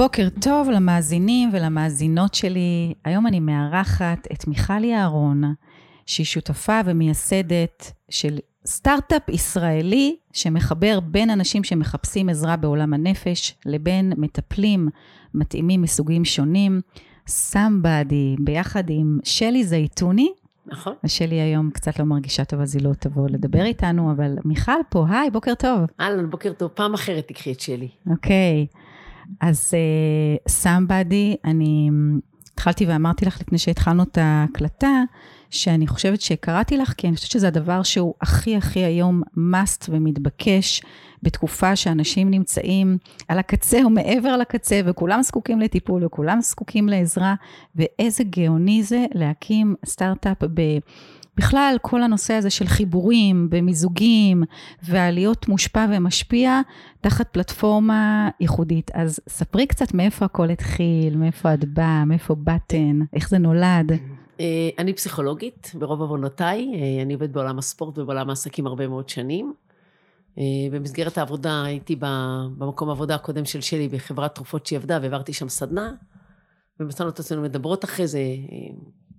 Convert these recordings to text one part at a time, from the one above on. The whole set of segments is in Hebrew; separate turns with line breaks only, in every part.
בוקר טוב למאזינים ולמאזינות שלי. היום אני מארחת את מיכלי אהרון, שהיא שותפה ומייסדת של סטארט-אפ ישראלי שמחבר בין אנשים שמחפשים עזרה בעולם הנפש לבין מטפלים מתאימים מסוגים שונים. סמבאדי, ביחד עם שלי זייתוני.
נכון.
ושלי היום קצת לא מרגישה טוב, אז היא לא תבוא לדבר איתנו, אבל מיכל פה, היי, בוקר טוב.
אהלן, בוקר טוב. פעם אחרת תקחי את שלי.
אוקיי. אז סמבאדי, uh, אני התחלתי ואמרתי לך לפני שהתחלנו את ההקלטה, שאני חושבת שקראתי לך, כי אני חושבת שזה הדבר שהוא הכי הכי היום must ומתבקש בתקופה שאנשים נמצאים על הקצה או מעבר לקצה, וכולם זקוקים לטיפול וכולם זקוקים לעזרה, ואיזה גאוני זה להקים סטארט-אפ ב... בכלל, כל הנושא הזה של חיבורים במיזוגים והלהיות מושפע ומשפיע תחת פלטפורמה ייחודית. אז ספרי קצת מאיפה הכל התחיל, מאיפה את באה, מאיפה באתן, איך זה נולד.
אה, אני פסיכולוגית ברוב עוונותיי, אה, אני עובדת בעולם הספורט ובעולם העסקים הרבה מאוד שנים. אה, במסגרת העבודה הייתי במקום העבודה הקודם של שלי בחברת תרופות שהיא עבדה והעברתי שם סדנה. ומצאנו את עצמנו מדברות אחרי זה,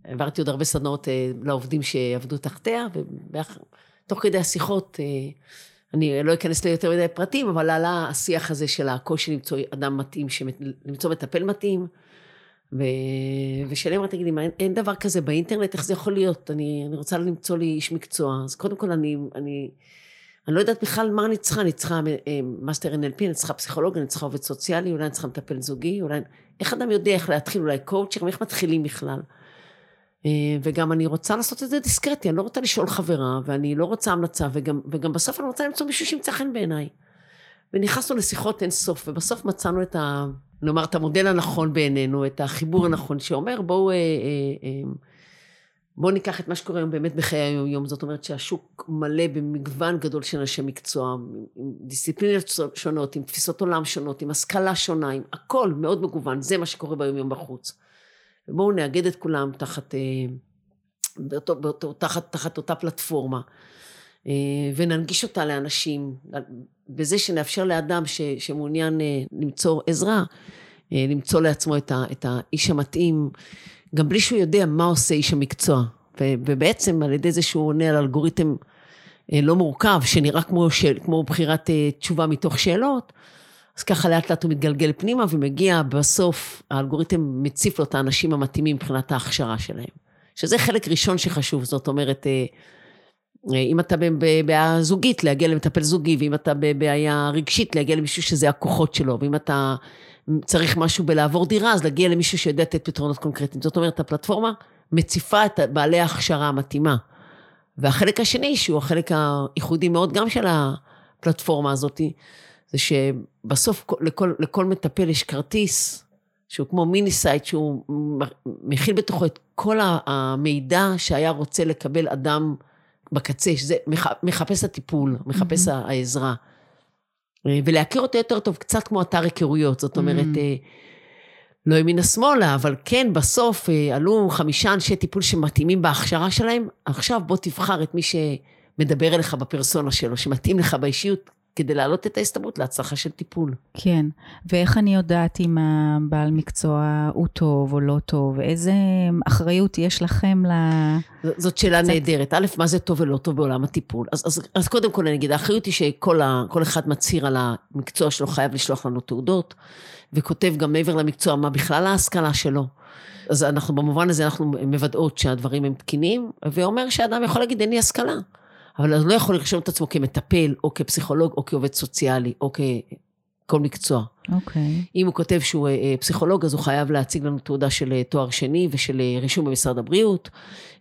העברתי עוד הרבה סדנאות לעובדים שעבדו תחתיה, ותוך כדי השיחות, אני לא אכנס ליותר מדי פרטים, אבל עלה השיח הזה של הקושי למצוא אדם מתאים, למצוא מטפל מתאים. ו... ושאלה אמרה, תגידי, אין, אין דבר כזה באינטרנט, איך זה יכול להיות? אני, אני רוצה למצוא לי איש מקצוע. אז קודם כל, אני, אני, אני לא יודעת בכלל מה אני צריכה, אני צריכה אה, מאסטר NLP, אני צריכה פסיכולוג, אני צריכה עובד סוציאלי, אולי אני צריכה מטפל זוגי, אולי... איך אדם יודע איך להתחיל, אולי קואוצ'ר, איך מתחילים בכלל? אה, וגם אני רוצה לעשות את זה דיסקרטי, אני לא רוצה לשאול חברה, ואני לא רוצה המלצה, וגם, וגם בסוף אני רוצה למצוא מישהו שימצא חן בעיניי. ונכנסנו לשיחות אין סוף, ובסוף מצאנו את ה... נאמר, את המודל הנכון בעינינו, את החיבור הנכון, שאומר, בואו... אה, אה, אה, בואו ניקח את מה שקורה היום באמת בחיי היום-יום, זאת אומרת שהשוק מלא במגוון גדול של אנשי מקצוע, עם דיסציפלינות שונות, עם תפיסות עולם שונות, עם השכלה שונה, עם הכל מאוד מגוון, זה מה שקורה ביום-יום בחוץ. ובואו נאגד את כולם תחת, באותו, באותו, תחת, תחת אותה פלטפורמה, וננגיש אותה לאנשים, בזה שנאפשר לאדם ש, שמעוניין אה, למצוא עזרה, אה, למצוא לעצמו את, ה, את האיש המתאים, גם בלי שהוא יודע מה עושה איש המקצוע. ובעצם על ידי זה שהוא עונה על אלגוריתם אה, לא מורכב, שנראה כמו, של, כמו בחירת תשובה מתוך שאלות, אז ככה לאט לאט הוא מתגלגל פנימה ומגיע בסוף, האלגוריתם מציף לו את האנשים המתאימים מבחינת ההכשרה שלהם. שזה חלק ראשון שחשוב, זאת אומרת, אם אתה בבעיה זוגית, להגיע למטפל זוגי, ואם אתה בבעיה רגשית, להגיע למישהו שזה הכוחות שלו, ואם אתה צריך משהו בלעבור דירה, אז להגיע למישהו שיודע לתת פתרונות קונקרטיים. זאת אומרת, הפלטפורמה מציפה את בעלי ההכשרה המתאימה. והחלק השני, שהוא החלק הייחודי מאוד גם של הפלטפורמה הזאת, זה שבסוף לכל, לכל מטפל יש כרטיס, שהוא כמו mini site, שהוא מכיל בתוכו את כל המידע שהיה רוצה לקבל אדם בקצה, שזה מחפש הטיפול, מחפש mm-hmm. העזרה. ולהכיר אותו יותר טוב, קצת כמו אתר היכרויות, זאת אומרת, mm-hmm. לא ימינה שמאלה, אבל כן, בסוף אה, עלו חמישה אנשי טיפול שמתאימים בהכשרה שלהם, עכשיו בוא תבחר את מי שמדבר אליך בפרסונה שלו, שמתאים לך באישיות, כדי להעלות את ההסתברות להצלחה של טיפול.
כן, ואיך אני יודעת אם הבעל מקצוע הוא טוב או לא טוב? איזה אחריות יש לכם ל...
זאת שאלה קצת... נהדרת. א', מה זה טוב ולא טוב בעולם הטיפול? אז, אז, אז קודם כל אני אגיד, האחריות היא שכל ה, אחד מצהיר על המקצוע שלו, חייב לשלוח לנו תעודות, וכותב גם מעבר למקצוע מה בכלל ההשכלה שלו. אז אנחנו, במובן הזה, אנחנו מוודאות שהדברים הם תקינים, ואומר שאדם יכול להגיד, אין לי השכלה. אבל הוא לא יכול לרשום את עצמו כמטפל, או כפסיכולוג, או כעובד סוציאלי, או ככל מקצוע.
אוקיי. Okay.
אם הוא כותב שהוא אה, אה, פסיכולוג, אז הוא חייב להציג לנו תעודה של אה, תואר שני ושל רישום במשרד הבריאות,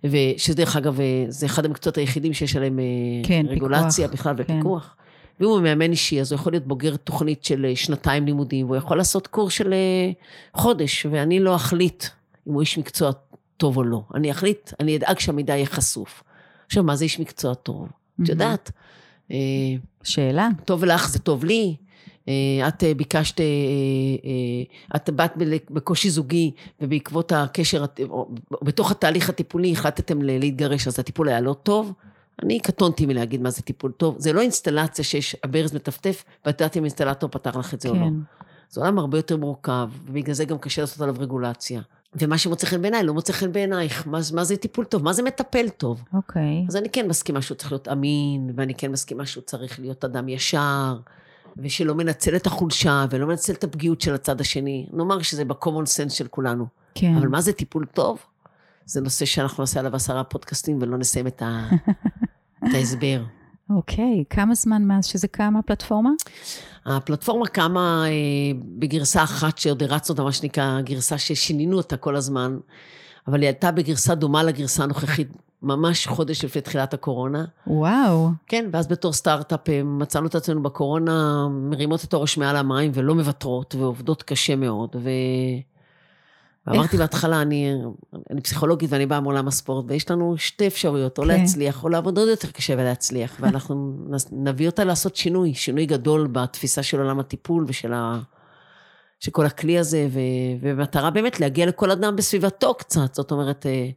ושדרך אגב, זה אחד המקצועות היחידים שיש עליהם כן, רגולציה פיקוח. בכלל כן. ופיקוח. ואם הוא מאמן אישי, אז הוא יכול להיות בוגר תוכנית של שנתיים לימודים, והוא יכול לעשות קורס של חודש, ואני לא אחליט אם הוא איש מקצוע טוב או לא. אני אחליט, אני אדאג שהמידע יהיה חשוף. עכשיו, מה זה איש מקצוע טוב? את יודעת.
אה, שאלה.
טוב לך זה טוב לי. אה, את אה, ביקשת, את באת בקושי זוגי, ובעקבות הקשר, בתוך התהליך הטיפולי החלטתם להתגרש, אז הטיפול היה לא טוב. אני קטונתי מלהגיד מה זה טיפול טוב. זה לא אינסטלציה שיש, הברז מטפטף, ואת יודעת אם אינסטלטור פתר לך את זה כן. או לא. כן. זה עולם הרבה יותר מורכב, ובגלל זה גם קשה לעשות עליו רגולציה. ומה שמוצא חן בעיניי לא מוצא חן בעינייך. מה, מה זה טיפול טוב? מה זה מטפל טוב?
אוקיי. Okay.
אז אני כן מסכימה שהוא צריך להיות אמין, ואני כן מסכימה שהוא צריך להיות אדם ישר, ושלא מנצל את החולשה, ולא מנצל את הפגיעות של הצד השני. נאמר שזה ב-common sense של כולנו.
כן.
אבל מה זה טיפול טוב? זה נושא שאנחנו נעשה עליו עשרה פודקאסטים ולא נסיים את, ה... את ההסבר.
אוקיי, okay. כמה זמן מאז שזה קם הפלטפורמה?
הפלטפורמה קמה אה, בגרסה אחת שעוד הרצנו אותה, מה שנקרא, גרסה ששינינו אותה כל הזמן, אבל היא עלתה בגרסה דומה לגרסה הנוכחית, ממש חודש לפני תחילת הקורונה.
וואו.
כן, ואז בתור סטארט-אפ אה, מצאנו את עצמנו בקורונה מרימות את הראש מעל המים ולא מוותרות, ועובדות קשה מאוד, ו... ואמרתי בהתחלה, אני, אני פסיכולוגית ואני באה מעולם הספורט, ויש לנו שתי אפשרויות, או כן. להצליח או לעבוד עוד יותר קשה ולהצליח, ואנחנו נביא אותה לעשות שינוי, שינוי גדול בתפיסה של עולם הטיפול ושל ה... של כל הכלי הזה, ו... ובמטרה באמת להגיע לכל אדם בסביבתו קצת, זאת אומרת, אה,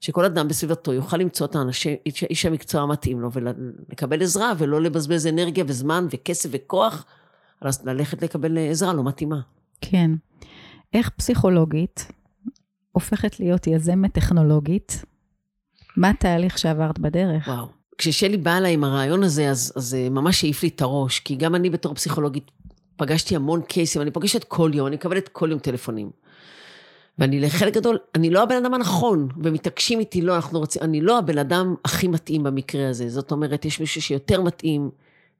שכל אדם בסביבתו יוכל למצוא את האנשים, איש המקצוע המתאים לו, ולקבל עזרה, ולא לבזבז אנרגיה וזמן וכסף וכוח, אז ללכת לקבל עזרה לא מתאימה.
כן. איך פסיכולוגית הופכת להיות יזמת טכנולוגית? מה התהליך שעברת בדרך?
וואו. כששלי באה אליי עם הרעיון הזה, אז זה ממש העיף לי את הראש, כי גם אני בתור פסיכולוגית פגשתי המון קייסים, אני פוגשת כל יום, אני מקבלת כל יום טלפונים. ואני לחלק גדול, אני לא הבן אדם הנכון, ומתעקשים איתי, לא, אנחנו רוצים, אני לא הבן אדם הכי מתאים במקרה הזה. זאת אומרת, יש מישהו שיותר מתאים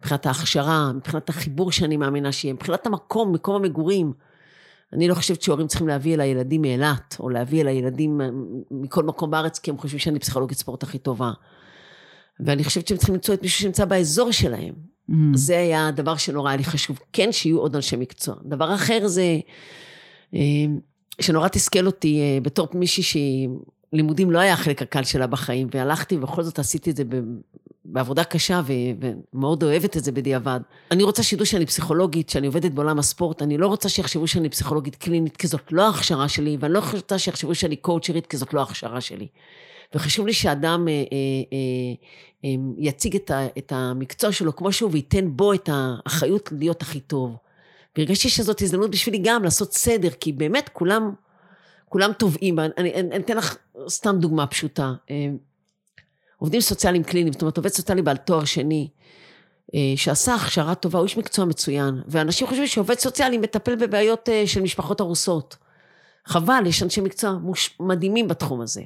מבחינת ההכשרה, מבחינת החיבור שאני מאמינה שיהיה, מבחינת המקום, מקום המגורים. אני לא חושבת שהורים צריכים להביא אל הילדים מאילת, או להביא אל הילדים מכל מקום בארץ, כי הם חושבים שאני פסיכולוגית ספורט הכי טובה. ואני חושבת שהם צריכים למצוא את מישהו שנמצא באזור שלהם. Mm. זה היה הדבר שנורא היה לי חשוב. כן, שיהיו עוד אנשי מקצוע. דבר אחר זה, אה, שנורא תסכל אותי אה, בתור מישהי שהיא לימודים לא היה החלק הקל שלה בחיים, והלכתי ובכל זאת עשיתי את זה בעבודה קשה ומאוד אוהבת את זה בדיעבד. אני רוצה שידעו שאני פסיכולוגית, שאני עובדת בעולם הספורט, אני לא רוצה שיחשבו שאני פסיכולוגית קלינית, כי זאת לא ההכשרה שלי, ואני לא רוצה שיחשבו שאני קואוצ'רית, כי זאת לא ההכשרה שלי. וחשוב לי שאדם אה, אה, אה, אה, יציג את, ה- את המקצוע שלו כמו שהוא, וייתן בו את האחריות להיות הכי טוב. והרגשתי שזאת הזדמנות בשבילי גם לעשות סדר, כי באמת כולם... כולם תובעים, אני, אני, אני אתן לך סתם דוגמה פשוטה. עובדים סוציאליים קליניים, זאת אומרת, עובד סוציאלי בעל תואר שני, אה, שעשה הכשרה טובה, הוא איש מקצוע מצוין, ואנשים חושבים שעובד סוציאלי מטפל בבעיות אה, של משפחות הרוסות. חבל, יש אנשי מקצוע מוש... מדהימים בתחום הזה,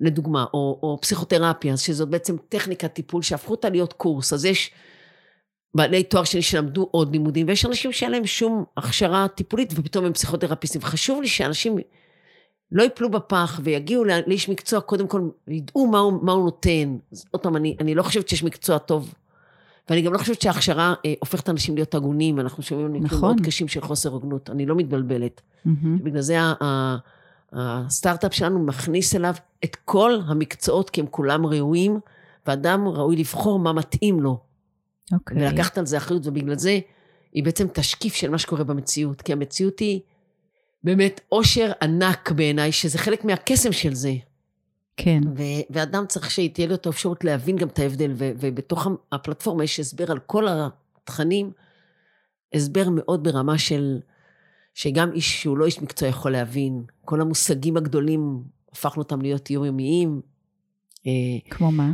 לדוגמה, או, או פסיכותרפיה, שזאת בעצם טכניקת טיפול שהפכו אותה להיות קורס, אז יש בעלי תואר שני שלמדו עוד לימודים, ויש אנשים שאין להם שום הכשרה טיפולית, ופתאום הם פסיכותרפיסטים. חשוב לי שאנשים לא יפלו בפח ויגיעו לאיש מקצוע, קודם כל ידעו מה הוא, מה הוא נותן. אז עוד פעם, אני, אני לא חושבת שיש מקצוע טוב. ואני גם לא חושבת שההכשרה אה, הופכת אנשים להיות הגונים, אנחנו שומעים מקרים נכון. מאוד קשים של חוסר הוגנות, אני לא מתבלבלת. Mm-hmm. בגלל זה הסטארט-אפ שלנו מכניס אליו את כל המקצועות, כי הם כולם ראויים, ואדם ראוי לבחור מה מתאים לו. אוקיי. Okay. ולקחת על זה אחריות, ובגלל זה היא בעצם תשקיף של מה שקורה במציאות, כי המציאות היא... באמת אושר ענק בעיניי, שזה חלק מהקסם של זה.
כן.
ו- ואדם צריך שתהיה לו את האפשרות להבין גם את ההבדל, ו- ובתוך הפלטפורמה יש הסבר על כל התכנים, הסבר מאוד ברמה של, שגם איש שהוא לא איש מקצוע יכול להבין. כל המושגים הגדולים, הפכנו אותם להיות יומיומיים.
אה, כמו מה?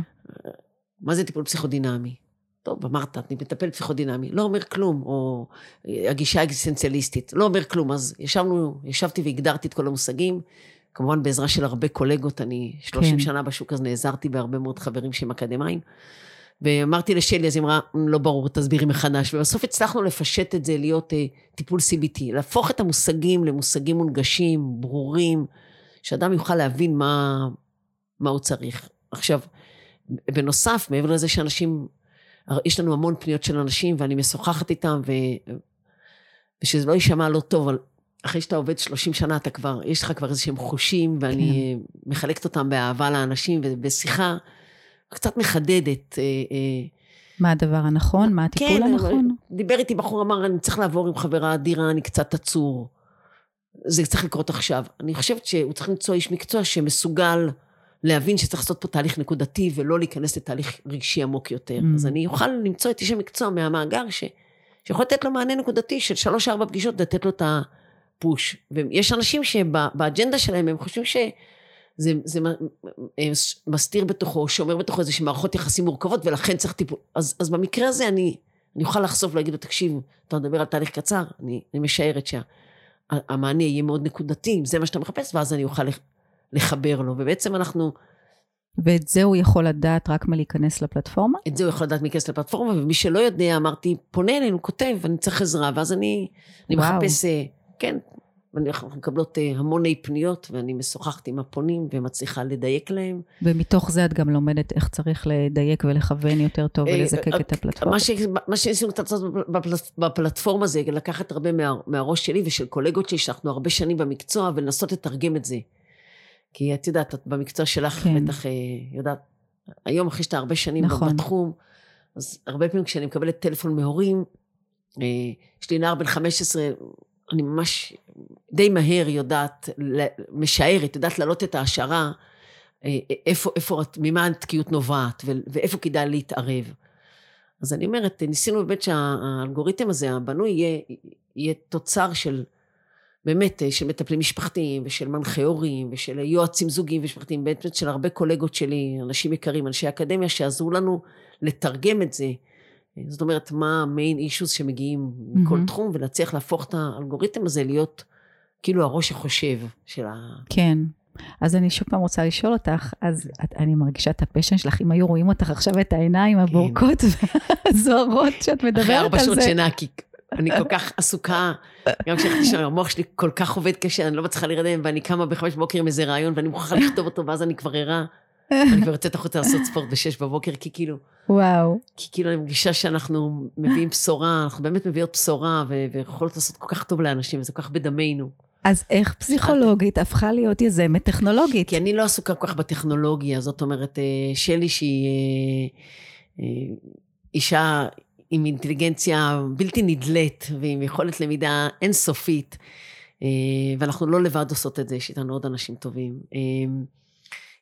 מה זה טיפול פסיכודינמי? טוב, אמרת, אני מטפל פסיכודינמי, לא אומר כלום, או הגישה האקזיסטנציאליסטית, לא אומר כלום. אז ישבנו, ישבתי והגדרתי את כל המושגים, כמובן בעזרה של הרבה קולגות, אני 30 כן. שנה בשוק, אז נעזרתי בהרבה מאוד חברים שהם אקדמאים. ואמרתי לשלי, אז היא אמרה, לא ברור, תסבירי מחדש. ובסוף הצלחנו לפשט את זה, להיות uh, טיפול CBT, להפוך את המושגים למושגים מונגשים, ברורים, שאדם יוכל להבין מה, מה הוא צריך. עכשיו, בנוסף, מעבר לזה שאנשים יש לנו המון פניות של אנשים ואני משוחחת איתם, ו... ושזה לא יישמע לא טוב, אבל אחרי שאתה עובד 30 שנה, אתה כבר, יש לך כבר איזה שהם חושים, ואני כן. מחלקת אותם באהבה לאנשים, ובשיחה קצת מחדדת. אה, אה,
מה הדבר הנכון? מה הטיפול כן, הנכון?
דיבר איתי בחור, אמר, אני צריך לעבור עם חברה אדירה, אני קצת עצור. זה צריך לקרות עכשיו. אני חושבת שהוא צריך למצוא איש מקצוע שמסוגל להבין שצריך לעשות פה תהליך נקודתי ולא להיכנס לתהליך רגשי עמוק יותר. Mm. אז אני אוכל למצוא את איש המקצוע מהמאגר ש, שיכול לתת לו מענה נקודתי של שלוש-ארבע פגישות, לתת לו את הפוש. ויש אנשים שבאג'נדה שלהם הם חושבים ש... זה, זה מסתיר בתוכו, שומר בתוכו איזה מערכות יחסים מורכבות, ולכן צריך טיפול. אז, אז במקרה הזה אני, אני אוכל לחשוף ולהגיד לו, תקשיב, אתה מדבר על תהליך קצר, אני, אני משערת שהמענה יהיה מאוד נקודתי, אם זה מה שאתה מחפש, ואז אני אוכל לחבר לו. ובעצם אנחנו...
ואת זה הוא יכול לדעת רק מלהיכנס לפלטפורמה?
את זה הוא יכול לדעת מלהיכנס לפלטפורמה, ומי שלא יודע, אמרתי, פונה אלינו, כותב, אני צריך עזרה, ואז אני, אני מחפש, אה, כן, ואנחנו מקבלות אה, המוני פניות, ואני משוחחת עם הפונים ומצליחה לדייק להם.
ומתוך זה את גם לומדת איך צריך לדייק ולכוון יותר טוב אה, ולזקק את הפלטפורמה.
מה שניסינו קצת לעשות בפלטפורמה זה לקחת הרבה מה, מהראש שלי ושל קולגות שלי, שאנחנו הרבה שנים במקצוע, ולנסות לתרגם את זה. כי את יודעת, את במקצוע שלך כן. בטח יודעת, היום אחרי שאתה הרבה שנים נכון. בתחום, אז הרבה פעמים כשאני מקבלת טלפון מהורים, יש לי נער בן 15, אני ממש די מהר יודעת, משערת, יודעת להעלות את ההשערה, אה, איפה, איפה, ממה התקיעות נובעת, ואיפה כדאי להתערב. אז אני אומרת, ניסינו באמת שהאלגוריתם הזה, הבנוי, יהיה, יהיה תוצר של, באמת, אה, של מטפלים משפחתיים, ושל מנחי הורים, ושל יועצים זוגיים ומשפחתיים, באמת של הרבה קולגות שלי, אנשים יקרים, אנשי אקדמיה, שעזרו לנו לתרגם את זה. זאת אומרת, מה המיין אישוס שמגיעים מכל mm-hmm. תחום, ולהצליח להפוך את האלגוריתם הזה להיות כאילו הראש החושב של ה...
כן. אז אני שוב פעם רוצה לשאול אותך, אז את, אני מרגישה את הפשן שלך, אם היו רואים אותך עכשיו את העיניים הבורקות כן. והזוהרות שאת מדברת על זה. אחרי
ארבע שעות שינה, כי אני כל כך עסוקה, גם כשהלכתי שם, המוח שלי כל כך עובד קשה, אני לא מצליחה להירדם, ואני קמה בחמש בבוקר עם איזה רעיון, ואני מוכרחה לכתוב אותו, ואז אני כבר ערה. אני כבר יוצאת החוצה לעשות ספורט בשש בבוקר, כי כאילו...
וואו.
כי כאילו אני מרגישה שאנחנו מביאים בשורה, אנחנו באמת מביאות בשורה, ויכולות לעשות כל כך טוב לאנשים, וזה כל כך בדמנו.
אז איך פסיכולוגית הפכה להיות יזמת טכנולוגית?
כי אני לא עסוקה כל כך בטכנולוגיה, זאת אומרת, אה, שלי שהיא אה, אה, אישה עם אינטליגנציה בלתי נדלית, ועם יכולת למידה אינסופית, ואנחנו לא לבד עושות את זה, יש איתנו עוד אנשים טובים.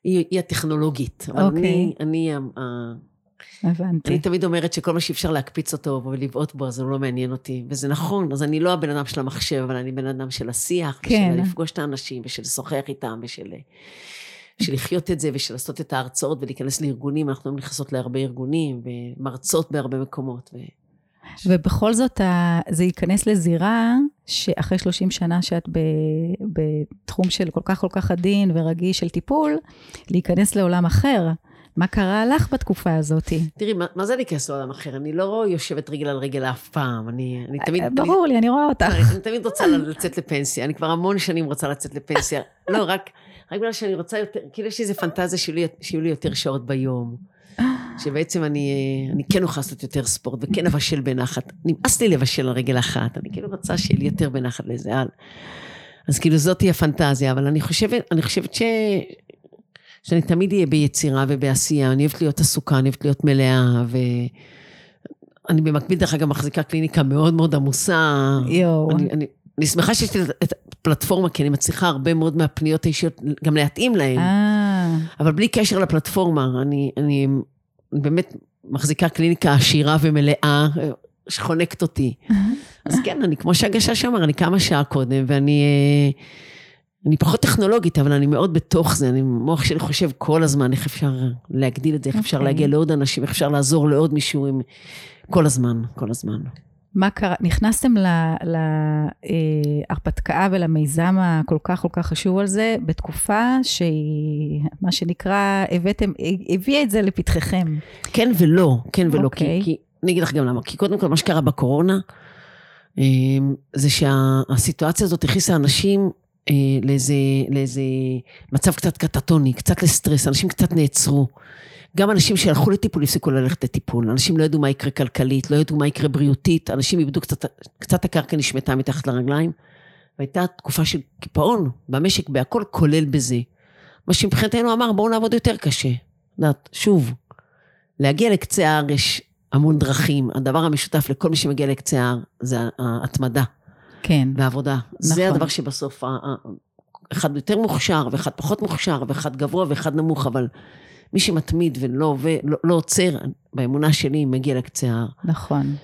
היא, היא הטכנולוגית. אבל אוקיי. אני, אני,
הבנתי.
אני תמיד אומרת שכל מה שאפשר להקפיץ אותו ולבעוט בו, אז הוא לא מעניין אותי. וזה נכון, אז אני לא הבן אדם של המחשב, אבל אני בן אדם של השיח, כן. ושל לפגוש את האנשים, ושל לשוחח איתם, ושל... של לחיות את זה ושל לעשות את ההרצאות ולהיכנס לארגונים, אנחנו לא נכנסות להרבה ארגונים ומרצות בהרבה מקומות. ו...
ובכל זאת, זה ייכנס לזירה שאחרי 30 שנה שאת בתחום של כל כך כל כך עדין ורגיש של טיפול, להיכנס לעולם אחר. מה קרה לך בתקופה הזאת?
תראי, מה, מה זה להיכנס לעולם אחר? אני לא יושבת רגל על רגל אף פעם. אני, אני תמיד...
ברור אני, לי, אני רואה אותך.
אני, אני תמיד רוצה לצאת לפנסיה. אני כבר המון שנים רוצה לצאת לפנסיה. לא, רק, רק בגלל שאני רוצה יותר, כאילו יש לי איזה פנטזיה שיהיו לי יותר שעות ביום. שבעצם אני, אני כן אוכל לעשות יותר ספורט וכן אבשל בנחת. נמאס לי לבשל על רגל אחת, אני כאילו רוצה שיהיה לי יותר בנחת לזה. אז כאילו זאתי הפנטזיה, אבל אני חושבת, אני חושבת ש... שאני תמיד אהיה ביצירה ובעשייה, אני אוהבת להיות עסוקה, אני אוהבת להיות מלאה, ואני במקביל, דרך אגב, מחזיקה קליניקה מאוד מאוד עמוסה.
יואו.
אני, אני, אני שמחה שיש לי את הפלטפורמה, כי אני מצליחה הרבה מאוד מהפניות האישיות גם להתאים להן. אה. אבל בלי קשר לפלטפורמה, אני, אני באמת מחזיקה קליניקה עשירה ומלאה, שחונקת אותי. אז כן, אני, כמו שהגשש אמר, אני כמה שעה קודם, ואני... אני פחות טכנולוגית, אבל אני מאוד בתוך זה, אני, מוח שלי חושב כל הזמן איך אפשר להגדיל את זה, איך okay. אפשר אוקיי. להגיע לעוד אנשים, איך אפשר לעזור לעוד מישהו, עם... כל הזמן, כל הזמן.
מה קרה? נכנסתם להרפתקה אה, ולמיזם הכל כך כל כך חשוב על זה, בתקופה שהיא, מה שנקרא, הבאתם, הביאה את זה לפתחכם.
כן ולא, כן ולא, okay. כי, אוקיי. כי, אני אגיד לך גם למה, כי קודם כל מה שקרה בקורונה, אה, זה שהסיטואציה הזאת הכניסה אנשים אה, לאיזה, לאיזה מצב קצת קטטוני, קצת לסטרס, אנשים קצת נעצרו. גם אנשים שהלכו לטיפול הפסיקו ללכת לטיפול, אנשים לא ידעו מה יקרה כלכלית, לא ידעו מה יקרה בריאותית, אנשים איבדו קצת, קצת הקרקע נשמטה מתחת לרגליים. והייתה תקופה של קיפאון במשק, בהכל כולל בזה. מה שמבחינתנו אמר, בואו נעבוד יותר קשה. יודעת, שוב, להגיע לקצה ההר יש המון דרכים, הדבר המשותף לכל מי שמגיע לקצה ההר זה ההתמדה.
כן.
ועבודה. נכון. זה הדבר שבסוף, אחד יותר מוכשר, ואחד פחות מוכשר, ואחד גבוה ואחד נמוך, אבל מי שמתמיד ולא לא, לא עוצר, באמונה שלי, מגיע לקצה ההר.
נכון.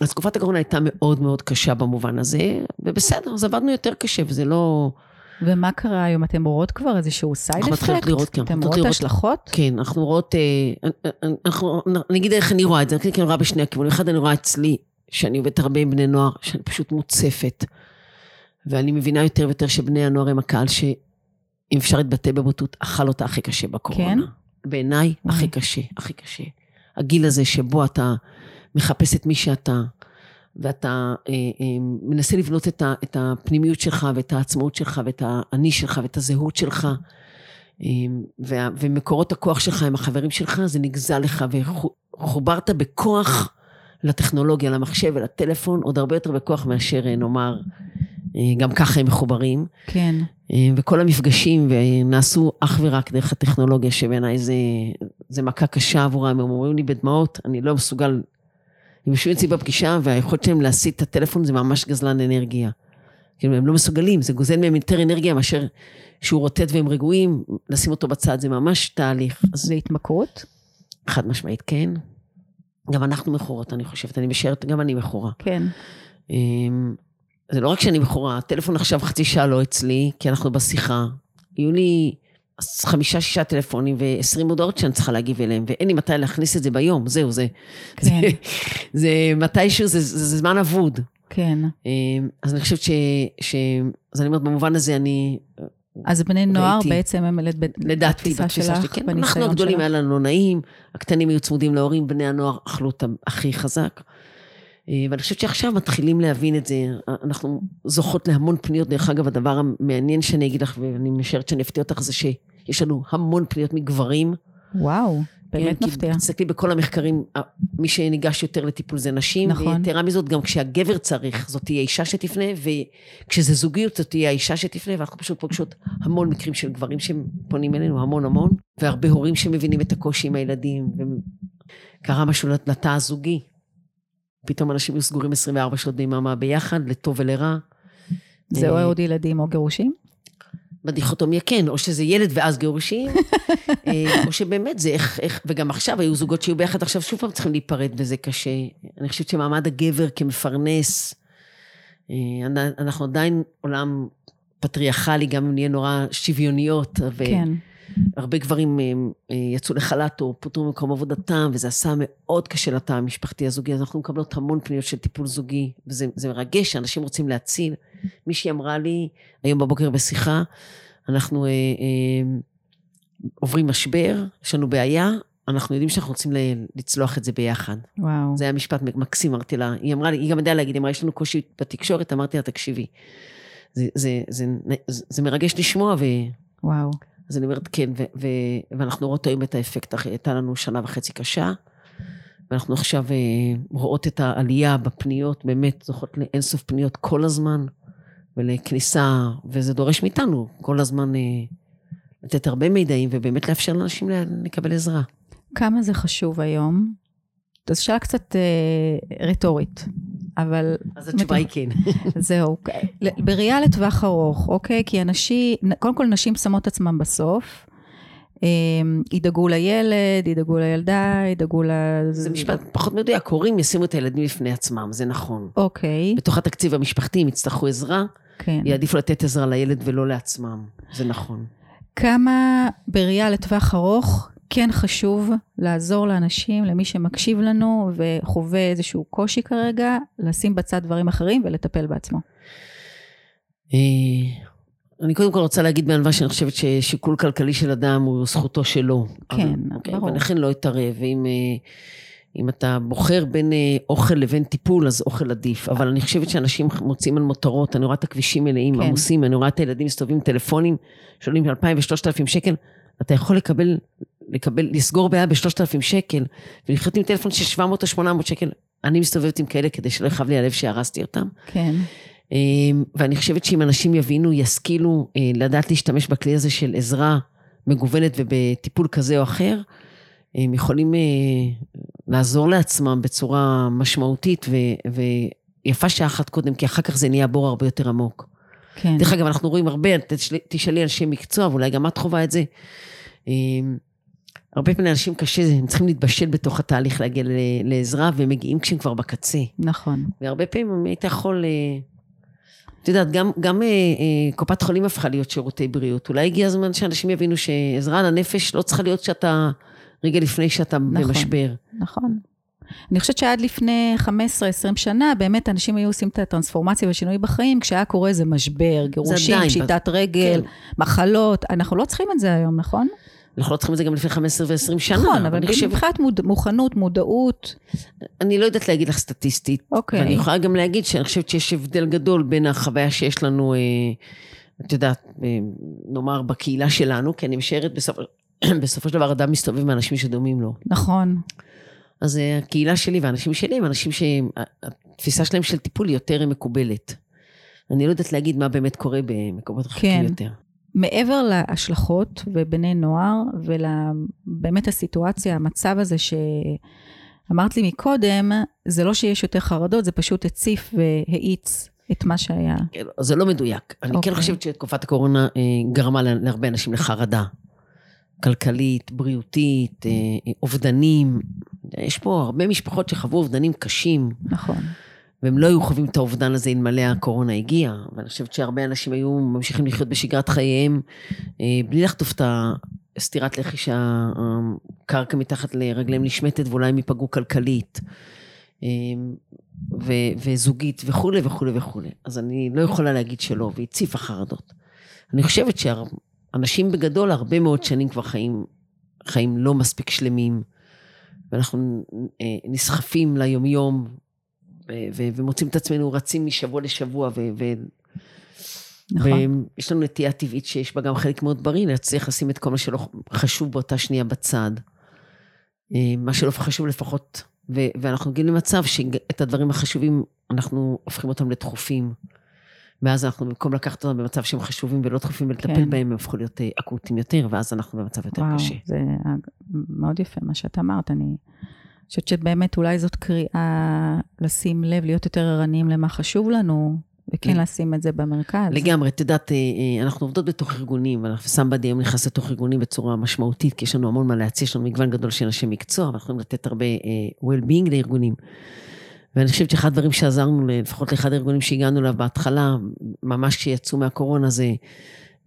אז תקופת הקורונה הייתה מאוד מאוד קשה במובן הזה, ובסדר, אז עבדנו יותר קשה, וזה לא...
ומה קרה היום? אתם רואות כבר איזשהו סייד אפקט?
אנחנו מתחילות לראות, כן.
אתם רואות השלכות?
כן, אנחנו רואות, אה, אנחנו, אני אגיד איך אני רואה את זה, אני רואה בשני הכיוונים. אחד, אני רואה אצלי, שאני עובדת הרבה עם בני נוער, שאני פשוט מוצפת. ואני מבינה יותר ויותר שבני הנוער הם הקהל שאם אפשר להתבטא בבוטות, אכל אותה הכי קשה בקורונה. כן? בעיניי, הכי קשה, הכי קשה. הגיל הזה שבו אתה מחפש את מי שאתה, ואתה אה, אה, מנסה לבנות את, ה, את הפנימיות שלך, ואת העצמאות שלך, ואת האני שלך, ואת הזהות שלך, אה, ו, ומקורות הכוח שלך עם החברים שלך, זה נגזל לך, וחוברת בכוח לטכנולוגיה, למחשב ולטלפון, עוד הרבה יותר בכוח מאשר אה, נאמר, גם ככה הם מחוברים.
כן.
אה, וכל המפגשים נעשו אך ורק דרך הטכנולוגיה, שבעיניי זה, זה מכה קשה עבורם, הם אומרים לי בדמעות, אני לא מסוגל הם יושבים אצלי בפגישה, והיכולת שלהם להסיט את הטלפון זה ממש גזלן אנרגיה. כאילו, הם לא מסוגלים, זה גוזל מהם יותר אנרגיה מאשר שהוא רוטט והם רגועים, לשים אותו בצד, זה ממש תהליך.
זה התמכרות?
חד משמעית, כן. גם אנחנו מכורות, אני חושבת, אני משערת, גם אני מכורה.
כן.
זה לא רק שאני מכורה, הטלפון עכשיו חצי שעה לא אצלי, כי אנחנו בשיחה. יהיו לי חמישה, שישה טלפונים ועשרים הודעות שאני צריכה להגיב אליהם, ואין לי מתי להכניס את זה ביום, זהו, זה... כן. זה, זה מתישהו, זה, זה, זה זמן אבוד.
כן.
אמ, אז אני חושבת ש... ש אז אני אומרת, במובן הזה אני...
אז בני נוער ראיתי, בעצם הם
לדעתי, בתפיסה שלך, שלי, כן. אנחנו הגדולים היה לנו לא נעים, הקטנים היו צמודים להורים, בני הנוער אכלו אותם הכי חזק. אה, ואני חושבת שעכשיו מתחילים להבין את זה. אנחנו זוכות להמון פניות. דרך אגב, הדבר המעניין שאני אגיד לך, ואני משערת שאני אפתיע אותך, זה שיש לנו המון פניות מגברים.
וואו, באמת
כן,
מפתיע.
כי תסתכלי בכל המחקרים, מי שניגש יותר לטיפול זה נשים.
נכון.
ויתרה מזאת, גם כשהגבר צריך, זאת תהיה אישה שתפנה, וכשזה זוגיות, זאת תהיה האישה שתפנה, ואנחנו פשוט פוגשות המון מקרים של גברים שפונים אלינו, המון המון, והרבה הורים שמבינים את הקושי עם הילדים. וקרה משהו לתא הזוגי. פתאום אנשים היו סגורים 24 שעות ביממה ביחד, לטוב ולרע.
זה או אה, עוד ילדים או גירושים?
בדיכוטומיה כן, או שזה ילד ואז גירושים, אה, או שבאמת זה איך, איך, וגם עכשיו היו זוגות שהיו ביחד, עכשיו שוב פעם צריכים להיפרד וזה קשה. אני חושבת שמעמד הגבר כמפרנס, אה, אנחנו עדיין עולם פטריארכלי, גם אם נהיה נורא שוויוניות.
כן.
הרבה גברים אה, אה, יצאו לחל"ת או פוטרו ממקום עבודתם, וזה עשה מאוד קשה לתא המשפחתי הזוגי, אז אנחנו מקבלות המון פניות של טיפול זוגי, וזה מרגש שאנשים רוצים להציל. מישהי אמרה לי, היום בבוקר בשיחה, אנחנו אה, אה, עוברים משבר, יש לנו בעיה, אנחנו יודעים שאנחנו רוצים לצלוח את זה ביחד.
וואו.
זה היה משפט מקסים, אמרתי לה, היא אמרה לי, היא גם ידעה להגיד, היא אמרה, יש לנו קושי בתקשורת, אמרתי לה, תקשיבי. זה, זה, זה, זה, זה מרגש לשמוע ו...
וואו.
אז אני אומרת, כן, ו- ו- ואנחנו רואות היום את האפקט, הייתה לנו שנה וחצי קשה, ואנחנו עכשיו אה, רואות את העלייה בפניות, באמת זוכות לאינסוף פניות כל הזמן, ולכניסה, וזה דורש מאיתנו כל הזמן אה, לתת הרבה מידעים, ובאמת לאפשר לאנשים לקבל עזרה.
כמה זה חשוב היום? זו שאלה קצת אה, רטורית. אבל...
אז התשובה היא כן.
זהו. בראייה לטווח ארוך, אוקיי? כי אנשים, קודם כל נשים שמות עצמם בסוף. אמ, ידאגו לילד, ידאגו לילדה, ידאגו ל...
זה משפט פחות מדויק, הורים ישימו את הילדים לפני עצמם, זה נכון.
אוקיי.
בתוך התקציב המשפחתי, אם יצטרכו עזרה, כן. יעדיפו לתת עזרה לילד ולא לעצמם, זה נכון.
כמה בראייה לטווח ארוך כן חשוב לעזור לאנשים, למי שמקשיב לנו וחווה איזשהו קושי כרגע, לשים בצד דברים אחרים ולטפל בעצמו.
אה, אני קודם כל רוצה להגיד בענווה שאני חושבת ששיקול כלכלי של אדם הוא זכותו שלו.
כן, אוקיי, ברור.
ולכן לא אתערב, ואם אה, אם אתה בוחר בין אה, אוכל לבין טיפול, אז אוכל עדיף. אבל אני חושבת שאנשים מוצאים על מותרות, אני רואה את הכבישים מלאים, כן. עמוסים, אני רואה את הילדים מסתובבים טלפונים, שואלים 2,000 ו-3,000 שקל, אתה יכול לקבל לקבל, לסגור בעיה בשלושת אלפים שקל, ולחיות עם טלפון של 700 או 800 שקל. אני מסתובבת עם כאלה כדי שלא יכאב לי הלב שהרסתי אותם.
כן.
אמ, ואני חושבת שאם אנשים יבינו, ישכילו אה, לדעת להשתמש בכלי הזה של עזרה מגוונת ובטיפול כזה או אחר, הם יכולים אה, לעזור לעצמם בצורה משמעותית, ו, ויפה שעה אחת קודם, כי אחר כך זה נהיה בור הרבה יותר עמוק.
כן.
דרך אגב, אנחנו רואים הרבה, תשאלי אנשי מקצוע, ואולי גם את חווה את זה. הרבה פעמים לאנשים קשה, הם צריכים להתבשל בתוך התהליך להגיע לעזרה, והם מגיעים כשהם כבר בקצה.
נכון.
והרבה פעמים אם היית יכול... אה, את יודעת, גם, גם אה, אה, קופת חולים הפכה להיות שירותי בריאות. אולי הגיע הזמן שאנשים יבינו שעזרה לנפש לא צריכה להיות שאתה רגע לפני שאתה
נכון.
במשבר.
נכון. אני חושבת שעד לפני 15-20 שנה, באמת אנשים היו עושים את הטרנספורמציה והשינוי בחיים, כשהיה קורה איזה משבר, גירושים, פשיטת רגל,
כן.
מחלות, אנחנו לא צריכים את זה היום, נכון?
אנחנו לא צריכים את זה גם לפני 15 ו-20 שנה.
נכון, אבל מבחינת מוד- מוכנות, מודעות,
אני לא יודעת להגיד לך סטטיסטית.
אוקיי.
ואני יכולה גם להגיד שאני חושבת שיש הבדל גדול בין החוויה שיש לנו, אה, את יודעת, אה, נאמר בקהילה שלנו, כי אני משערת בסופו, בסופו של דבר אדם מסתובב עם אנשים שדומים לו.
נכון,
אז אה, הקהילה שלי והאנשים שלי הם אנשים שהתפיסה שלהם של טיפול היא יותר מקובלת. אני לא יודעת להגיד מה באמת קורה במקומות רחוקים
כן.
יותר.
מעבר להשלכות ובני נוער, ובאמת הסיטואציה, המצב הזה שאמרת לי מקודם, זה לא שיש יותר חרדות, זה פשוט הציף והאיץ את מה שהיה.
כן, זה לא מדויק. אני כן
אוקיי.
חושבת שתקופת הקורונה אה, גרמה לה- להרבה אנשים לחרדה. כלכלית, בריאותית, אה, אובדנים. יש פה הרבה משפחות שחוו אובדנים קשים,
נכון,
והם לא היו חווים את האובדן הזה אלמלא הקורונה הגיעה. ואני חושבת שהרבה אנשים היו ממשיכים לחיות בשגרת חייהם, אה, בלי לחטוף את הסטירת לחי שהקרקע מתחת לרגליהם נשמטת ואולי הם ייפגעו כלכלית. אה, ו- וזוגית וכולי וכולי וכולי. אז אני לא יכולה להגיד שלא, והציפה חרדות. אני חושבת שאנשים בגדול הרבה מאוד שנים כבר חיים, חיים לא מספיק שלמים, ואנחנו אה, נסחפים ליומיום, ו- ומוצאים את עצמנו רצים משבוע לשבוע, ו- ו-
נכון.
ויש לנו נטייה טבעית שיש בה גם חלק מאוד בריא, להצליח לשים את כל מה שלא חשוב באותה שנייה בצד. אה, מה שלא חשוב לפחות, ו- ואנחנו מגיעים למצב שאת הדברים החשובים, אנחנו הופכים אותם לדחופים. ואז אנחנו, במקום לקחת אותם במצב שהם חשובים ולא דחופים ולטפל
כן.
בהם, הם הפכו להיות אה, אקוטיים יותר, ואז אנחנו במצב יותר
וואו,
קשה.
זה מאוד יפה מה שאת אמרת. אני חושבת שבאמת אולי זאת קריאה לשים לב, להיות יותר ערניים למה חשוב לנו, וכן
כן.
לשים את זה במרכז.
לגמרי, את יודעת, אה, אה, אנחנו עובדות בתוך ארגונים, ואנחנו סמבדי היום נכנס לתוך ארגונים בצורה משמעותית, כי יש לנו המון מה להציע, יש לנו מגוון גדול של אנשי מקצוע, ואנחנו יכולים לתת הרבה אה, well-being לארגונים. ואני חושבת שאחד הדברים שעזרנו, לפחות לאחד הארגונים שהגענו אליו בהתחלה, ממש כשיצאו מהקורונה, זה,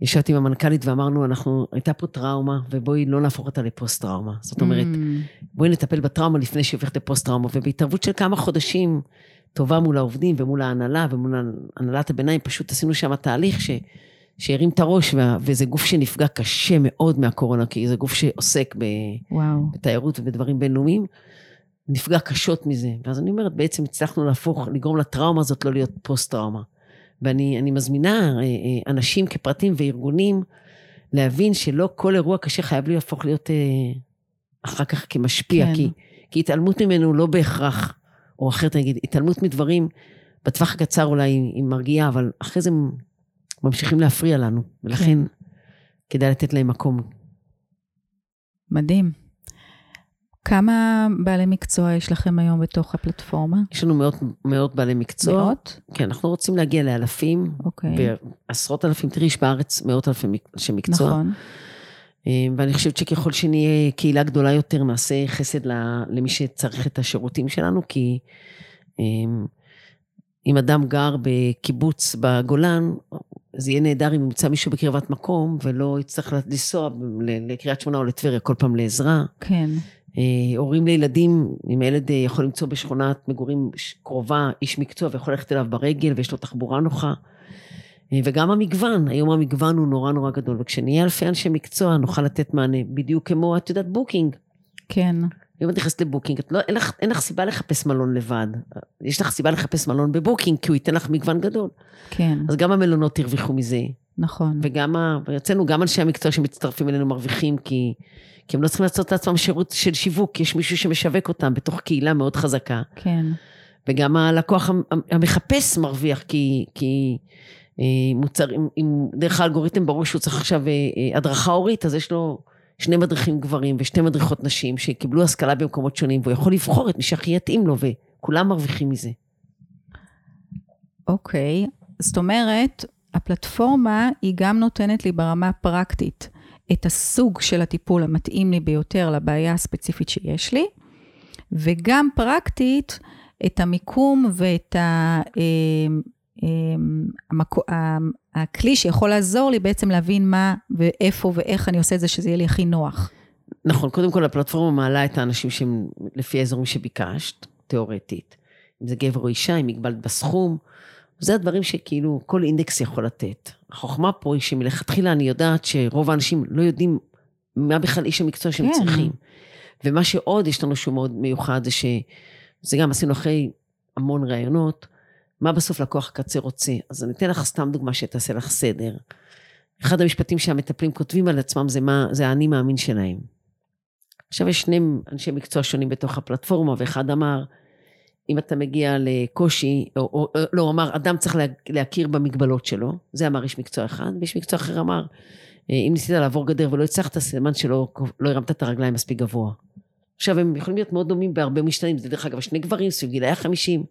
ישבתי עם המנכ"לית ואמרנו, אנחנו, הייתה פה טראומה, ובואי לא נהפוך אותה לפוסט-טראומה. זאת אומרת,
Mm,
בואי נטפל בטראומה לפני שהיא הופכת לפוסט-טראומה, ובהתערבות של כמה חודשים טובה מול העובדים ומול ההנהלה ומול הנהלת הביניים, פשוט עשינו שם תהליך ש, שהרים את הראש, וה, וזה גוף שנפגע קשה מאוד מהקורונה, כי זה גוף שעוסק ב,
וואו,
בתיירות ובדברים בינלאומיים, נפגע קשות מזה. ואז אני אומרת, בעצם הצלחנו להפוך, לגרום לטראומה הזאת לא להיות פוסט-טראומה. ואני אני מזמינה אה, אה, אנשים כפרטים וארגונים להבין שלא כל אירוע קשה חייב להפוך להיות אה, אחר כך כמשפיע,
כן.
כי, כי התעלמות ממנו לא בהכרח, או אחרת אני אגיד, התעלמות מדברים, בטווח הקצר אולי היא מרגיעה, אבל אחרי זה ממשיכים להפריע לנו, ולכן
כן.
כדאי לתת להם מקום.
מדהים. כמה בעלי מקצוע יש לכם היום בתוך הפלטפורמה?
יש לנו מאות, מאות בעלי מקצוע.
מאות?
כן, אנחנו רוצים להגיע לאלפים,
אוקיי.
בעשרות אלפים, תראי, יש בארץ מאות אלפי אנשי מקצוע.
נכון.
אה, ואני חושבת שככל שנהיה קהילה גדולה יותר, נעשה חסד למי שצריך את השירותים שלנו, כי אה, אם אדם גר בקיבוץ בגולן, זה יהיה נהדר אם ימצא מישהו בקרבת מקום, ולא יצטרך לנסוע לקריית שמונה או לטבריה כל פעם לעזרה.
כן.
אה, הורים לילדים, אם הילד אה, יכול למצוא בשכונת מגורים קרובה איש מקצוע ויכול ללכת אליו ברגל ויש לו תחבורה נוחה. אה, וגם המגוון, היום המגוון הוא נורא נורא גדול, וכשנהיה אלפי אנשי מקצוע נוכל לתת מענה, בדיוק כמו, את יודעת, Booking.
כן.
אם את נכנסת ל Booking, את לא, אין, לך, אין לך סיבה לחפש מלון לבד. יש לך סיבה לחפש מלון בבוקינג, כי הוא ייתן לך מגוון גדול.
כן.
אז גם המלונות הרוויחו מזה,
נכון.
וגם, ואצלנו גם אנשי המקצוע שמצטרפים אלינו מרוויחים, כי, כי הם לא צריכים לעשות לעצמם שירות של שיווק, יש מישהו שמשווק אותם בתוך קהילה מאוד חזקה.
כן.
וגם הלקוח המ- המחפש מרוויח, כי, כי אה, מוצר, אם, דרך האלגוריתם ברור שהוא צריך עכשיו אה, אה, הדרכה הורית, אז יש לו שני מדריכים גברים ושתי מדריכות נשים שקיבלו השכלה במקומות שונים, והוא יכול לבחור את מי שהכי יתאים לו, וכולם מרוויחים מזה.
אוקיי. זאת אומרת, הפלטפורמה היא גם נותנת לי ברמה הפרקטית את הסוג של הטיפול המתאים לי ביותר לבעיה הספציפית שיש לי, וגם פרקטית, את המיקום ואת ה... אמ, אמ, המקו, הכלי שיכול לעזור לי בעצם להבין מה ואיפה ואיך אני עושה את זה, שזה יהיה לי הכי נוח.
נכון, קודם כל הפלטפורמה מעלה את האנשים שהם לפי האזורים שביקשת, תיאורטית. אם זה גבר או אישה, אם מגבלת בסכום, זה הדברים שכאילו כל אינדקס יכול לתת. החוכמה פה היא שמלכתחילה אני יודעת שרוב האנשים לא יודעים מה בכלל איש המקצוע שהם כן. צריכים. ומה שעוד יש לנו שהוא מאוד מיוחד זה שזה גם עשינו אחרי המון ראיונות, מה בסוף לקוח קצה רוצה. אז אני אתן לך סתם דוגמה שתעשה לך סדר. אחד המשפטים שהמטפלים כותבים על עצמם זה מה, זה האני מאמין שלהם. עכשיו יש שני אנשי מקצוע שונים בתוך הפלטפורמה, ואחד אמר, אם אתה מגיע לקושי, או, או לא, הוא אמר, אדם צריך לה, להכיר במגבלות שלו, זה אמר איש מקצוע אחד, ויש מקצוע אחר אמר, אם ניסית לעבור גדר ולא הצלחת, סימן שלא לא הרמת את הרגליים מספיק גבוה. עכשיו, הם יכולים להיות מאוד דומים בהרבה משתנים, זה דרך אגב שני גברים סביב גילאי החמישים,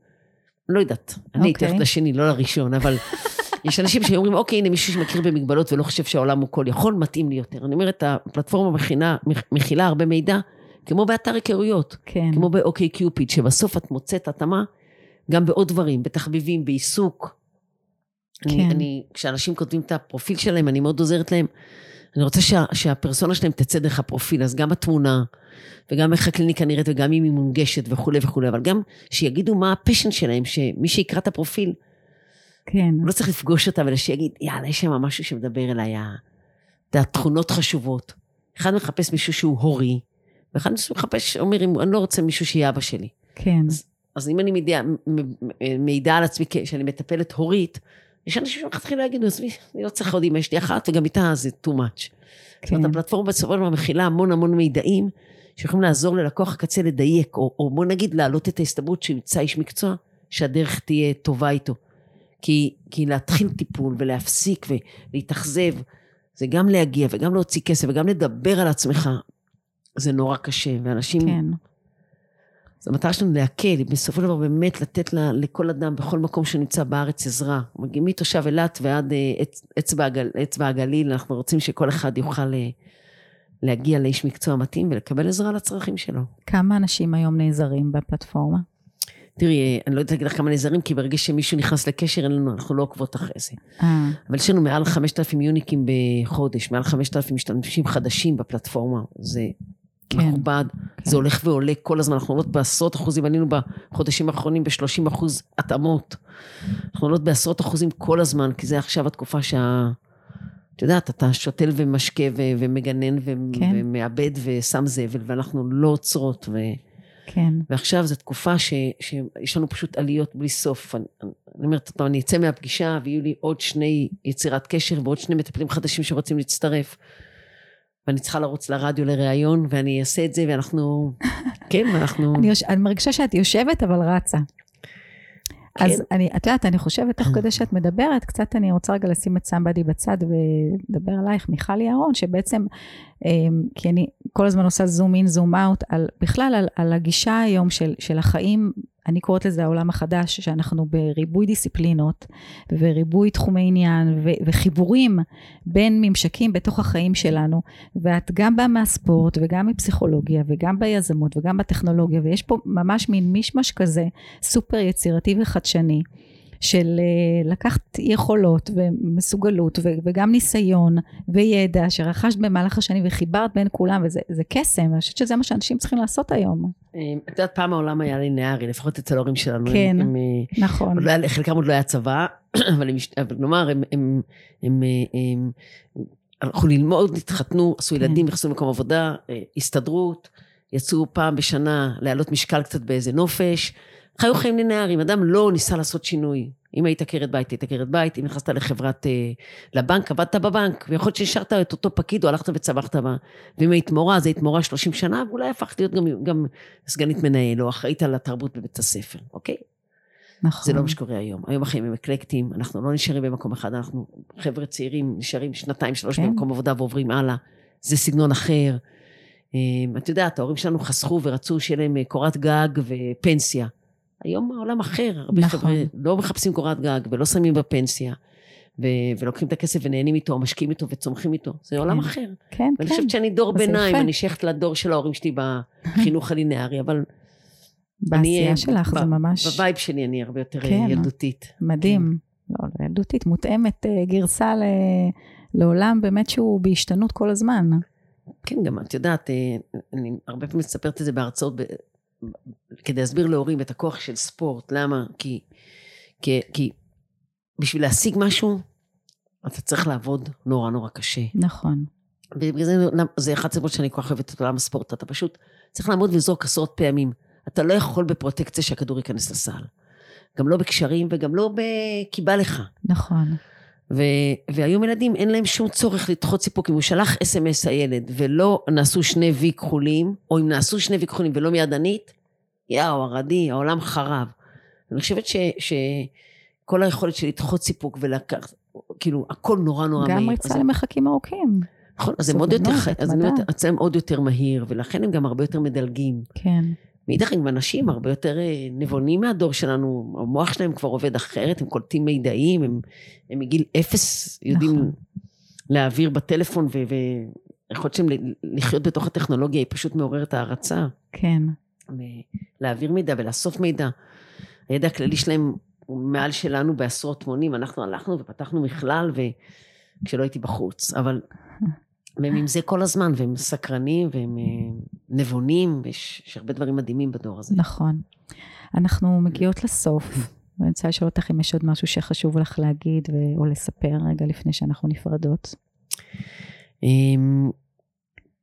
לא יודעת, אני הייתי הולכת לשני, לא לראשון, אבל יש אנשים שאומרים, אוקיי, הנה מישהו שמכיר במגבלות ולא חושב שהעולם הוא כל יכול, מתאים לי יותר. אני אומרת, הפלטפורמה מכינה, מכילה הרבה מידע, כמו באתר היכרויות, כן. כמו ב OkCupid, שבסוף את מוצאת התאמה גם בעוד דברים, בתחביבים, בעיסוק. כן. אני, אני, כשאנשים כותבים את הפרופיל שלהם, אני מאוד עוזרת להם. אני רוצה שה, שהפרסונה שלהם תצא דרך הפרופיל, אז גם התמונה, וגם איך הקליניקה נראית, וגם אם היא מונגשת וכולי וכולי, אבל גם שיגידו מה ה passion שלהם, שמי שיקרא את הפרופיל, כן. הוא לא צריך לפגוש אותה, אלא שיגיד, יאללה, יש שם משהו שמדבר אליי, התכונות חשובות. אחד מחפש מישהו שהוא הורי, ואחד מחפש, אומר, אני לא רוצה מישהו שיהיה אבא שלי.
כן.
אז, אז אם אני מידע, מידע על עצמי שאני מטפלת הורית, יש אנשים שמלכתחילה יגידו, עזבי, אני לא צריך עוד יש לי אחת, וגם איתה זה too much. כן. זאת אומרת, הפלטפורמה בסופו של דבר מכילה המון המון מידעים, שיכולים לעזור ללקוח הקצה לדייק, או, או בוא נגיד להעלות את ההסתברות שימצא איש מקצוע, שהדרך תהיה טובה איתו. כי, כי להתחיל טיפול ולהפסיק ולהתאכזב, זה גם להגיע וגם להוציא כסף וגם לדבר על עצמך, זה נורא קשה, ואנשים... כן. אז המטרה שלנו להקל, בסופו של דבר באמת לתת לה, לכל אדם בכל מקום שנמצא בארץ עזרה. מגיעים מתושב אילת ועד אה, אצבע, הגל, אצבע הגליל, אנחנו רוצים שכל אחד יוכל אה, להגיע לאיש מקצוע מתאים ולקבל עזרה לצרכים שלו.
כמה אנשים היום נעזרים בפלטפורמה?
תראי, אני לא יודעת להגיד לך כמה נעזרים, כי ברגע שמישהו נכנס לקשר, אין לנו, אנחנו לא עוקבות אחרי זה. אה. אבל יש לנו מעל 5,000 יוניקים בחודש, מעל 5,000 משתמשים חדשים בפלטפורמה. זה כן, מכובד, כן. זה הולך ועולה כל הזמן, אנחנו עולות בעשרות אחוזים, עלינו בחודשים האחרונים ב-30 אחוז התאמות. אנחנו עולות בעשרות אחוזים כל הזמן, כי זה עכשיו התקופה שה... את יודעת, אתה שותל ומשקה ו- ומגנן ו- כן. ומאבד ושם זבל, ואנחנו לא עוצרות. ו-
כן.
ועכשיו זו תקופה ש, שיש לנו פשוט עליות בלי סוף. אני, אני אומרת, טוב, אני אצא מהפגישה ויהיו לי עוד שני יצירת קשר ועוד שני מטפלים חדשים שרוצים להצטרף. ואני צריכה לרוץ לרדיו לראיון, ואני אעשה את זה, ואנחנו... כן, ואנחנו...
אני, יוש... אני מרגישה שאת יושבת, אבל רצה. כן. אז אני, את יודעת, אני חושבת, תוך כדי שאת מדברת, קצת אני רוצה רגע לשים את סמבדי בצד ולדבר עלייך, מיכל יערון, שבעצם, אמ, כי אני כל הזמן עושה זום אין, זום אאוט, בכלל על, על הגישה היום של, של החיים אני קוראת לזה העולם החדש, שאנחנו בריבוי דיסציפלינות וריבוי תחומי עניין ו- וחיבורים בין ממשקים בתוך החיים שלנו, ואת גם באה מהספורט וגם מפסיכולוגיה וגם ביזמות וגם בטכנולוגיה, ויש פה ממש מין מישמש כזה סופר יצירתי וחדשני. של אה, לקחת יכולות ומסוגלות וגם ניסיון וידע שרכשת במהלך השנים וחיברת בין כולם וזה קסם, אני חושבת שזה מה שאנשים צריכים לעשות היום.
אה, את יודעת, פעם העולם היה לינארי, לפחות אצל ההורים שלנו.
כן, הם, אה, נכון.
לא היה, חלקם עוד לא היה צבא, אבל, הם, אבל נאמר, הם, הם, הם, הם הלכו ללמוד, התחתנו, עשו כן. ילדים, נכנסו למקום עבודה, הסתדרות, יצאו פעם בשנה להעלות משקל קצת באיזה נופש. חיו חיים לינאריים, אדם לא ניסה לעשות שינוי. אם היית עקרת בית, היית עקרת בית, אם נכנסת לחברת, אה, לבנק, עבדת בבנק, ויכול להיות שהשארת את אותו פקיד, או הלכת וצמחת בה. ואם היית מורה, אז היית מורה 30 שנה, ואולי הפכת להיות גם, גם סגנית מנהל, או אחראית על התרבות בבית הספר, אוקיי?
נכון.
זה לא מה שקורה היום. היום החיים הם אקלקטיים, אנחנו לא נשארים במקום אחד, אנחנו חבר'ה צעירים, נשארים שנתיים, שלוש כן. במקום עבודה ועוברים הלאה. זה סגנון אחר. אה, את יודעת, ההורים שלנו חסכו ורצו שיהיה להם אה, קורת גג ופנסיה. היום העולם אחר, הרבה נכון. חבר'ה לא מחפשים קורת גג ולא שמים בפנסיה. ו- ולוקחים את הכסף ונהנים איתו, משקיעים איתו וצומחים איתו. זה עולם
כן.
אחר.
כן,
ואני
כן.
חושבת שאני דור ביניים,
יפה.
אני שייכת לדור של ההורים שלי בחינוך הלינארי, אבל אני,
בעשייה
אה,
שלך
ב-
זה ממש
ב vibe שלי אני הרבה יותר אה,
כן.
ילדותית.
מדהים. לא, לא ילדותית, מותאמת אה, גרסה ל... לעולם באמת שהוא בהשתנות כל הזמן.
כן, גם את יודעת, אני הרבה פעמים מספרת את זה בהרצאות. כדי להסביר להורים את הכוח של ספורט. למה? כי, כי, כי בשביל להשיג משהו, אתה צריך לעבוד נורא נורא קשה.
נכון.
ובגלל זה זה אחת הסיבות שאני כל כך אוהבת את עולם הספורט. אתה פשוט צריך לעמוד ולזרוק עשרות פעמים. אתה לא יכול בפרוטקציה שהכדור ייכנס לסל. גם לא בקשרים וגם לא ב... כי בא לך.
נכון.
ו... והיום ילדים אין להם שום צורך לדחות סיפוק. אם הוא שלח אס.אם.אס הילד ולא נעשו שני וי כחולים, או אם נעשו שני וי כחולים ולא מידנית, יאו, הרדי, העולם חרב. אני חושבת ש... שכל היכולת של לדחות סיפוק ולקחת, כאילו, הכל נורא נורא מהיר.
גם ריצה למרחקים ארוכים.
נכון, אז הם עוד יותר, אז אני
התמדה.
אומרת, אצלם עוד יותר מהיר, ולכן הם גם הרבה יותר מדלגים.
כן.
מאידך הם אנשים הרבה יותר אה, נבונים מהדור שלנו, המוח שלהם כבר עובד אחרת, הם קולטים מידעים, הם, הם מגיל אפס יודעים
נכון.
להעביר בטלפון, ויכול להיות לחיות בתוך הטכנולוגיה, היא פשוט מעוררת הערצה.
כן.
להעביר מידע ולאסוף מידע. הידע הכללי שלהם הוא מעל שלנו בעשרות מונים, אנחנו הלכנו ופתחנו מכלל, וכשלא הייתי בחוץ, אבל והם עם זה כל הזמן, והם סקרנים, והם אה, נבונים, ויש יש הרבה דברים מדהימים בדור הזה.
נכון. אנחנו מגיעות לסוף. ואני רוצה לשאול אותך אם יש עוד משהו שחשוב לך להגיד ו- או לספר רגע לפני שאנחנו נפרדות.
אמ,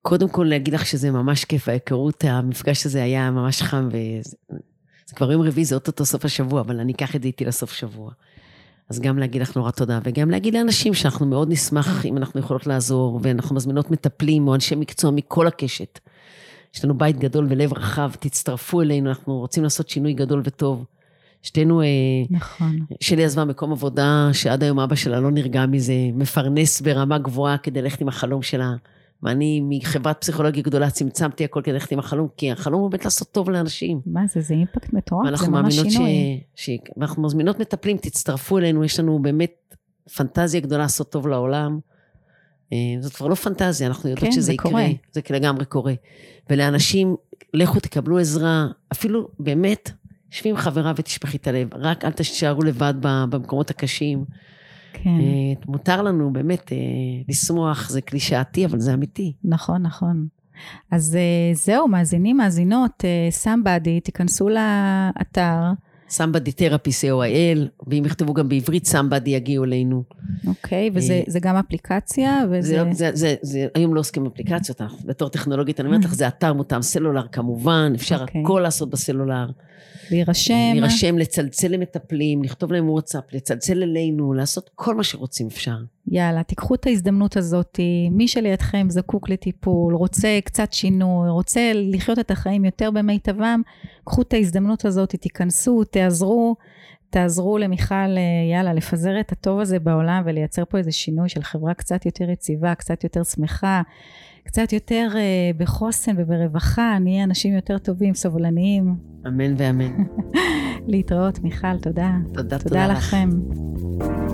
קודם כל להגיד לך שזה ממש כיף, ההיכרות, המפגש הזה היה ממש חם, וזה זה כבר יום רביעי, זה אוטוטו סוף השבוע, אבל אני אקח את זה איתי לסוף שבוע. אז גם להגיד לך נורא תודה, וגם להגיד לאנשים שאנחנו מאוד נשמח אם אנחנו יכולות לעזור, ואנחנו מזמינות מטפלים או אנשי מקצוע מכל הקשת. יש לנו בית גדול ולב רחב, תצטרפו אלינו, אנחנו רוצים לעשות שינוי גדול וטוב. שתינו, אה,
נכון.
שלי עזבה מקום עבודה שעד היום אבא שלה לא נרגע מזה, מפרנס ברמה גבוהה כדי ללכת עם החלום שלה. ואני מחברת פסיכולוגיה גדולה צמצמתי הכל כדי ללכת עם החלום, כי החלום הוא באמת לעשות טוב לאנשים.
מה זה, זה אימפקט מטורף, זה ממש
מאמינות ש...
שינוי.
ש... ואנחנו מזמינות מטפלים, תצטרפו אלינו, יש לנו באמת פנטזיה גדולה לעשות טוב לעולם. אה, זאת כבר לא פנטזיה, אנחנו יודעות
כן,
שזה
זה
יקרה.
קורה.
זה לגמרי קורה. ולאנשים, לכו תקבלו עזרה, אפילו באמת, שבי עם חברה ותשפכי את הלב, רק אל תישארו לבד במקומות הקשים.
כן,
אה, מותר לנו באמת אה, לשמוח, זה קלישאתי, אבל זה אמיתי.
נכון, נכון. אז אה, זהו, מאזינים, מאזינות, סמבדי, תיכנסו לאתר,
somebody therapy co.il, ואם יכתבו גם בעברית somebody יגיעו אלינו.
אוקיי, וזה זה גם אפליקציה,
זה,
וזה...
זה, זה, זה, היום לא עוסקים באפליקציות, בתור טכנולוגית, אני אומרת לך, זה אתר מותאם סלולר כמובן, אפשר
אוקיי.
הכל לעשות בסלולר.
להירשם.
להירשם, לצלצל למטפלים, לכתוב להם וואטסאפ, לצלצל אלינו, לעשות כל מה שרוצים אפשר.
יאללה, תיקחו את ההזדמנות הזאת, מי שלידכם זקוק לטיפול, רוצה קצת שינוי, רוצה לחיות את החיים יותר במיטבם, קחו את ההזדמנות הזאת, תיכנסו, תעזרו, תעזרו למיכל, יאללה, לפזר את הטוב הזה בעולם ולייצר פה איזה שינוי של חברה קצת יותר יציבה, קצת יותר שמחה, קצת יותר אה, בחוסן וברווחה, נהיה אנשים יותר טובים, סובלניים.
אמן ואמן.
להתראות, מיכל, תודה.
תודה,
תודה,
תודה
לכם. לך.